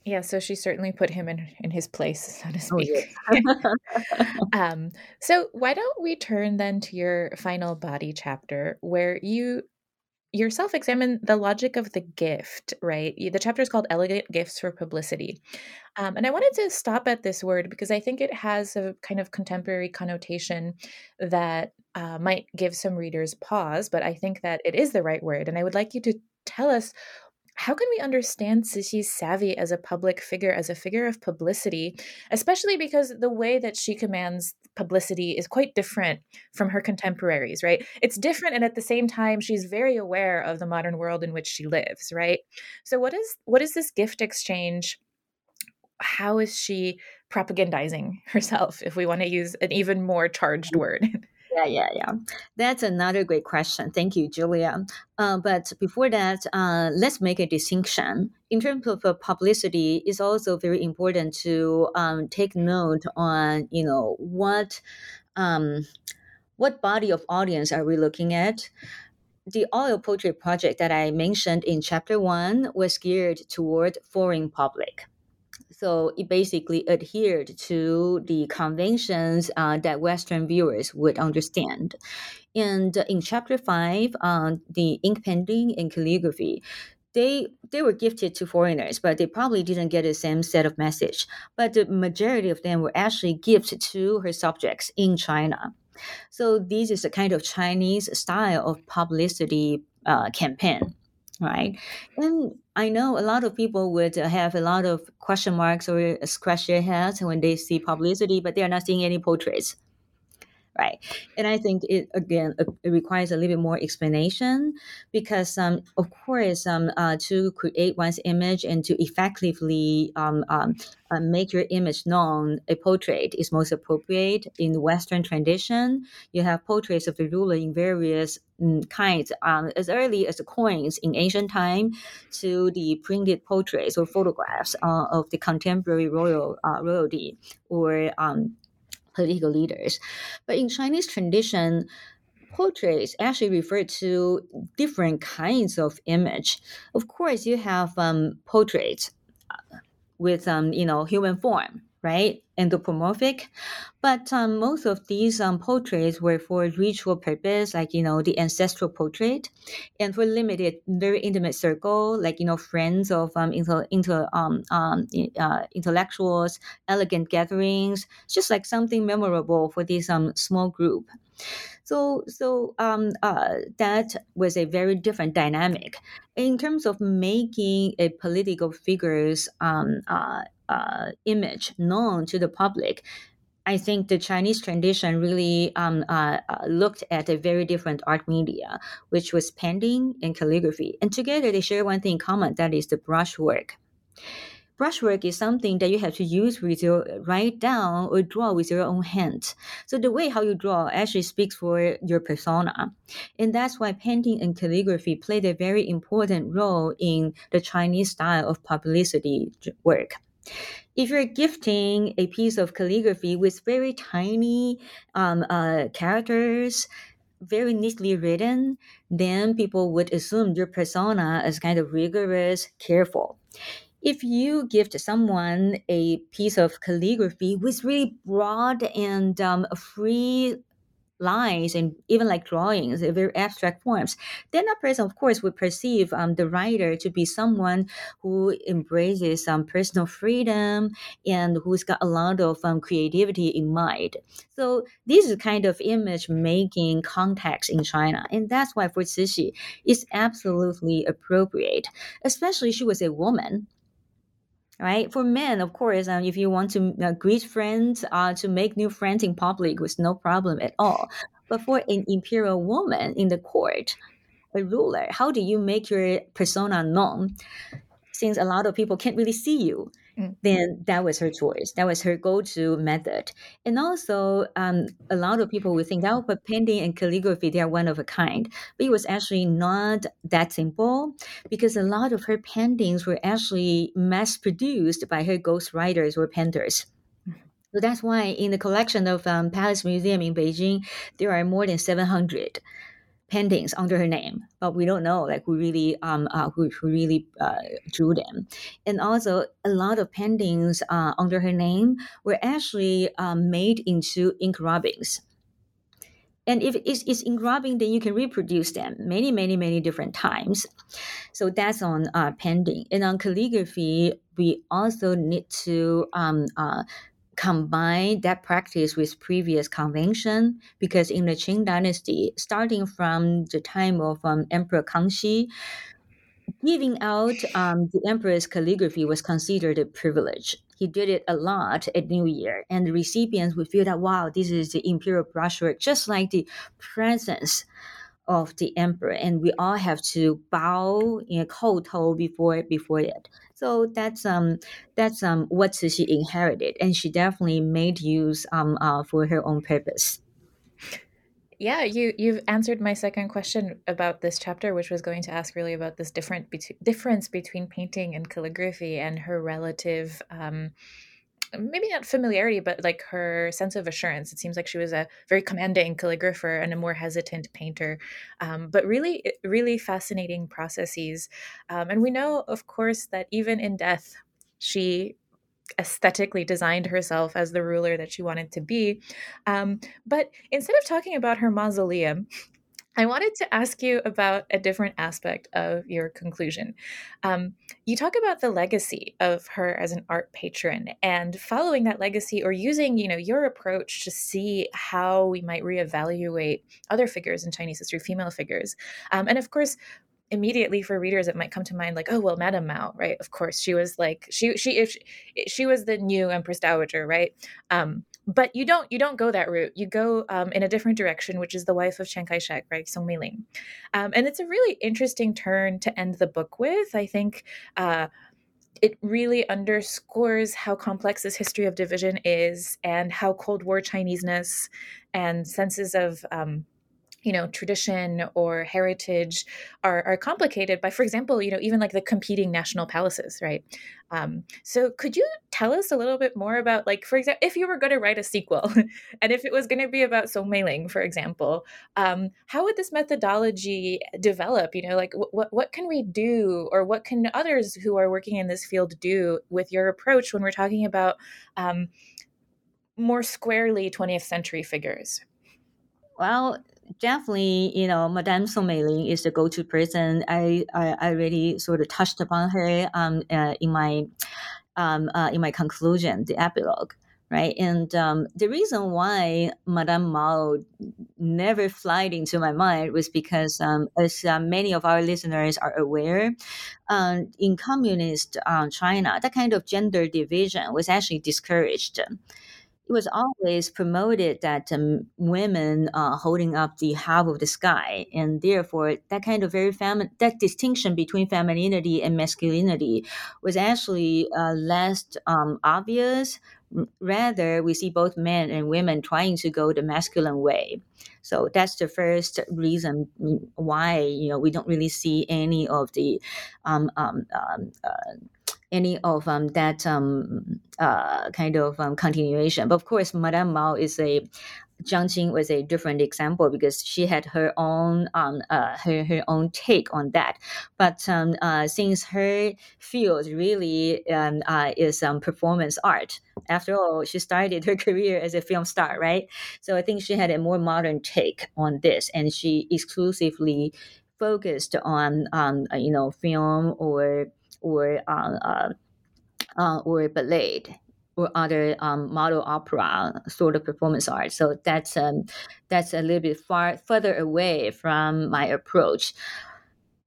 Yeah, so she certainly put him in in his place, so to speak. Oh, yeah. um, so why don't we turn then to your final body chapter, where you yourself examine the logic of the gift, right? The chapter is called Elegant Gifts for Publicity. Um, and I wanted to stop at this word because I think it has a kind of contemporary connotation that uh, might give some readers pause, but I think that it is the right word. And I would like you to tell us how can we understand Cixi's savvy as a public figure, as a figure of publicity, especially because the way that she commands publicity is quite different from her contemporaries, right? It's different, and at the same time, she's very aware of the modern world in which she lives, right? So, what is what is this gift exchange? How is she propagandizing herself, if we want to use an even more charged word? Yeah, yeah, yeah. That's another great question. Thank you, Julia. Uh, but before that, uh, let's make a distinction. In terms of uh, publicity, it's also very important to um, take note on, you know, what um, what body of audience are we looking at? The oil portrait project that I mentioned in chapter one was geared toward foreign public so it basically adhered to the conventions uh, that Western viewers would understand. And in chapter five, uh, the ink painting and calligraphy, they they were gifted to foreigners, but they probably didn't get the same set of message. But the majority of them were actually gifted to her subjects in China. So this is a kind of Chinese style of publicity uh, campaign right? And I know a lot of people would have a lot of question marks or scratch their heads when they see publicity, but they are not seeing any portraits right? And I think it again it requires a little bit more explanation because, um, of course, um, uh, to create one's image and to effectively um, um, uh, make your image known, a portrait is most appropriate in the Western tradition. You have portraits of the ruler in various mm, kinds, um, as early as the coins in ancient time to the printed portraits or photographs uh, of the contemporary royal uh, royalty or um, political leaders. But in Chinese tradition, portraits actually refer to different kinds of image. Of course, you have um, portraits uh, with um, you know human form, right? Anthropomorphic. But um, most of these um, portraits were for ritual purpose, like, you know, the ancestral portrait, and for limited, very intimate circle, like, you know, friends of um, inter, inter, um, um, uh, intellectuals, elegant gatherings, just like something memorable for this um, small group. So, so um, uh, that was a very different dynamic in terms of making a political figures um, uh, uh, image known to the public. I think the Chinese tradition really um, uh, uh, looked at a very different art media, which was painting and calligraphy. And together they share one thing in common that is the brushwork brushwork is something that you have to use with your write down or draw with your own hand. So the way how you draw actually speaks for your persona. And that's why painting and calligraphy played a very important role in the Chinese style of publicity work. If you're gifting a piece of calligraphy with very tiny um, uh, characters, very neatly written, then people would assume your persona is kind of rigorous, careful. If you give to someone a piece of calligraphy with really broad and um, free lines and even like drawings, very abstract forms, then a person, of course, would perceive um, the writer to be someone who embraces some um, personal freedom and who's got a lot of um, creativity in mind. So this is kind of image making context in China, and that's why for Cixi, it's absolutely appropriate. Especially she was a woman right? For men, of course, um, if you want to uh, greet friends, uh, to make new friends in public was no problem at all. But for an imperial woman in the court, a ruler, how do you make your persona known? Since a lot of people can't really see you, Mm. then that was her choice. That was her go-to method. And also, um, a lot of people would think, oh, but painting and calligraphy, they are one of a kind. But it was actually not that simple because a lot of her paintings were actually mass-produced by her ghostwriters or painters. Mm. So that's why in the collection of um, Palace Museum in Beijing, there are more than 700 paintings under her name, but we don't know like who really um uh, who, who really uh, drew them. And also, a lot of paintings uh, under her name were actually um, made into ink rubbings. And if it's, it's ink rubbing, then you can reproduce them many, many, many different times. So that's on uh, painting. And on calligraphy, we also need to um, uh, combine that practice with previous convention because in the Qing dynasty, starting from the time of um, Emperor Kangxi, giving out um, the emperor's calligraphy was considered a privilege. He did it a lot at New Year, and the recipients would feel that wow, this is the imperial brushwork, just like the presence of the emperor, and we all have to bow in a kowtow before before it. So that's um that's um what she inherited, and she definitely made use um uh, for her own purpose. Yeah, you you've answered my second question about this chapter, which was going to ask really about this different be- difference between painting and calligraphy and her relative um, maybe not familiarity, but like her sense of assurance. It seems like she was a very commanding calligrapher and a more hesitant painter, um, but really, really fascinating processes. Um, and we know, of course, that even in death, she aesthetically designed herself as the ruler that she wanted to be. Um, but instead of talking about her mausoleum, I wanted to ask you about a different aspect of your conclusion. Um, you talk about the legacy of her as an art patron and following that legacy or using, you know, your approach to see how we might reevaluate other figures in Chinese history, female figures. Um, and of course, immediately for readers it might come to mind like oh well madame mao right of course she was like she she if she, she was the new empress dowager right um but you don't you don't go that route. You go um, in a different direction which is the wife of chiang kai-shek right song meiling um, and it's a really interesting turn to end the book with. I think uh, it really underscores how complex this history of division is and how cold war chineseness and senses of um, you know tradition or heritage are, are complicated by for example you know even like the competing national palaces right? Um, so could you tell us a little bit more about like for example if you were going to write a sequel and if it was going to be about song meiling for example um, how would this methodology develop? You know like what, what can we do or what can others who are working in this field do with your approach when we're talking about um, more squarely 20th century figures well, definitely, you know, Madame Meiling is the go-to person. I, I, I really sort of touched upon her um, uh, in my um, uh, in my conclusion, the epilogue, right? And um, the reason why Madame Mao never flied into my mind was because, um, as uh, many of our listeners are aware, um, in communist uh, China, that kind of gender division was actually discouraged it was always promoted that um, women are holding up the half of the sky, and therefore that kind of very femi- that distinction between femininity and masculinity was actually uh, less um, obvious. Rather, we see both men and women trying to go the masculine way. So that's the first reason mm, why you know we don't really see any of the um, um, um uh, any of um, that um, uh, kind of um, continuation. But of course, Madame Mao is a Jiang Qing was a different example because she had her own um, uh, her her own take on that. But um, uh, since her field really um, uh, is um, performance art, after all, she started her career as a film star, right? So I think she had a more modern take on this, and she exclusively focused on um, uh, you know film or or uh, uh, uh or ballet or other um, model opera sort of performance art. So that's um, that's a little bit far further away from my approach.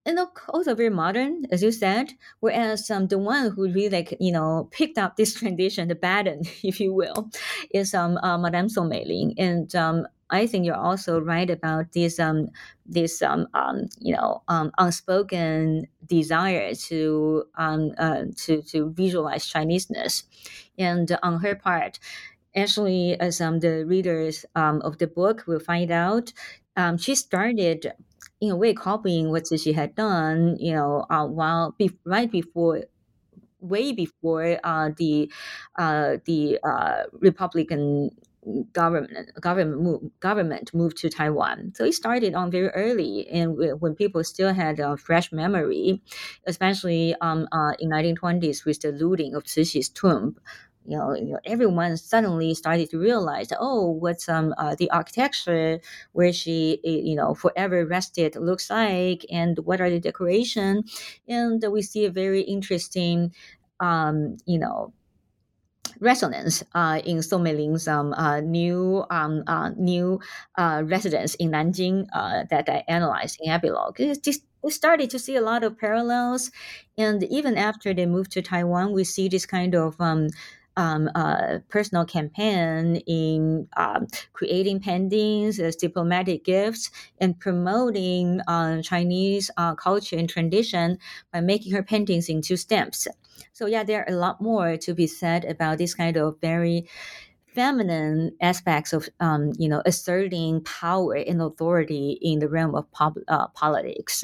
And also very modern, as you said. Whereas um, the one who really like you know picked up this tradition, the baton, if you will, is um, uh, Madame Song Meiling, and um, I think you're also right about this um this um, um you know um unspoken desire to um uh, to to visualize Chineseness, and on her part, actually, as um the readers of the book will find out, she started in a way copying what she had done, you know, uh, while be, right before way before uh, the uh, the uh, Republican government government move, government moved to Taiwan. So it started on very early, and when people still had a fresh memory, especially um, uh, in 1920s with the looting of Cixi's tomb. You know, you know, everyone suddenly started to realize, oh, what's um uh, the architecture where she eh, you know forever rested looks like, and what are the decoration, and we see a very interesting, um, you know, resonance uh, in Song Meiling's um, uh, new um, uh, new residence in Nanjing that I analyzed in epilogue. We started to see a lot of parallels, and even after they moved to Taiwan, we see this kind of um, uh, personal campaign in um, creating paintings as diplomatic gifts and promoting uh, Chinese uh, culture and tradition by making her paintings into stamps. So yeah, there are a lot more to be said about this kind of very feminine aspects of um, you know asserting power and authority in the realm of pop, uh, politics.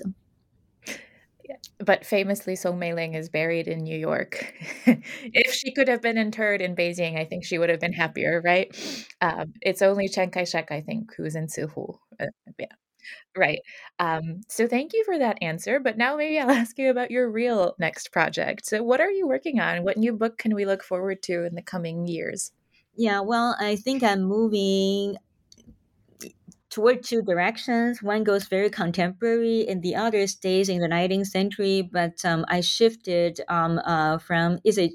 But famously, Song Meiling is buried in New York. if she could have been interred in Beijing, I think she would have been happier, right? Um, it's only Chiang Kai shek, I think, who's in Cihu. Uh, yeah. Right. Um, so thank you for that answer. But now maybe I'll ask you about your real next project. So, what are you working on? What new book can we look forward to in the coming years? Yeah, well, I think I'm moving toward two directions. One goes very contemporary, and the other stays in the 19th century. But um, I shifted um, uh, from is a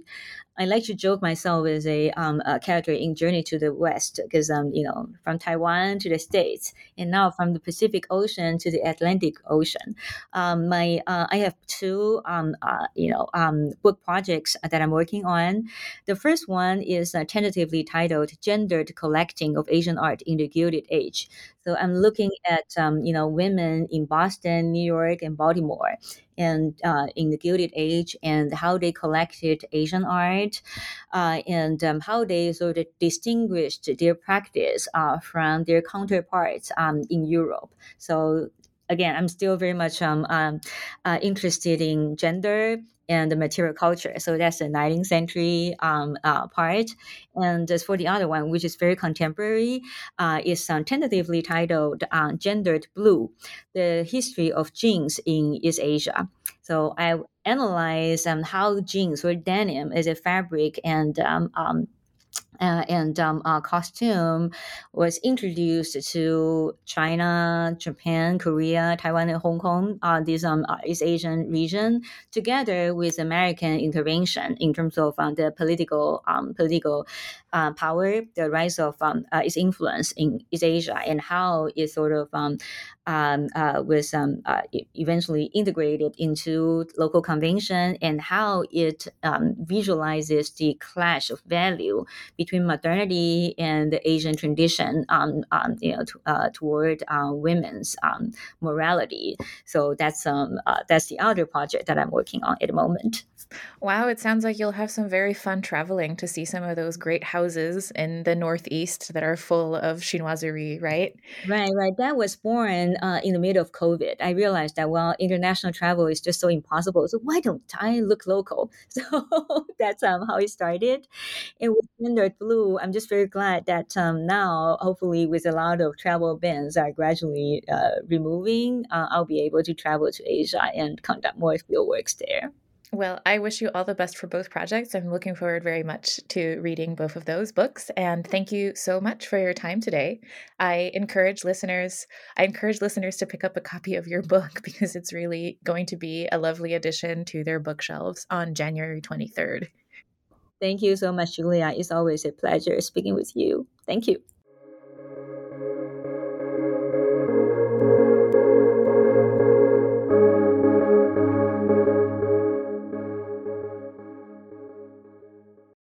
I like to joke myself as a, um, a character in Journey to the West because um, you know from Taiwan to the States and now from the Pacific Ocean to the Atlantic Ocean. Um, my uh, I have two um, uh, you know um, book projects that I'm working on. The first one is uh, tentatively titled "Gendered Collecting of Asian Art in the Gilded Age." So I'm looking at um, you know women in Boston, New York, and Baltimore, and uh, in the Gilded Age and how they collected Asian art uh, and um, how they sort of distinguished their practice uh, from their counterparts um, in Europe. So again, I'm still very much um, um, uh, interested in gender and the material culture. So that's the 19th century um, uh, part. And as for the other one, which is very contemporary, uh, is um, tentatively titled uh, Gendered Blue, the history of jeans in East Asia. So I analyze um, how jeans or denim as a fabric and um, um, uh, and um, uh, costume was introduced to China, Japan, Korea, Taiwan, and Hong Kong, uh, this um, uh, East Asian region, together with American intervention in terms of um, the political um, political uh, power, the rise of um, uh, its influence in East Asia, and how it sort of um, um, uh, was um, uh, eventually integrated into local convention, and how it um, visualizes the clash of value between modernity and the Asian tradition, um, um, you know, to, uh, toward uh, women's morality. So that's um, uh, that's the other project that I'm working on at the moment. Wow, it sounds like you'll have some very fun traveling to see some of those great houses in the Northeast that are full of chinoiserie, right? Right, right. That was born uh, in the middle of COVID, I realized that well, international travel is just so impossible. So why don't I look local? So that's um, how it started. And with Gendered Blue, I'm just very glad that um, now, hopefully, with a lot of travel bans are gradually uh, removing, uh, I'll be able to travel to Asia and conduct more field works there. Well, I wish you all the best for both projects. I'm looking forward very much to reading both of those books. And thank you so much for your time today. I encourage listeners, I encourage listeners to pick up a copy of your book because it's really going to be a lovely addition to their bookshelves on January 23rd. Thank you so much, Julia. It's always a pleasure speaking with you. Thank you.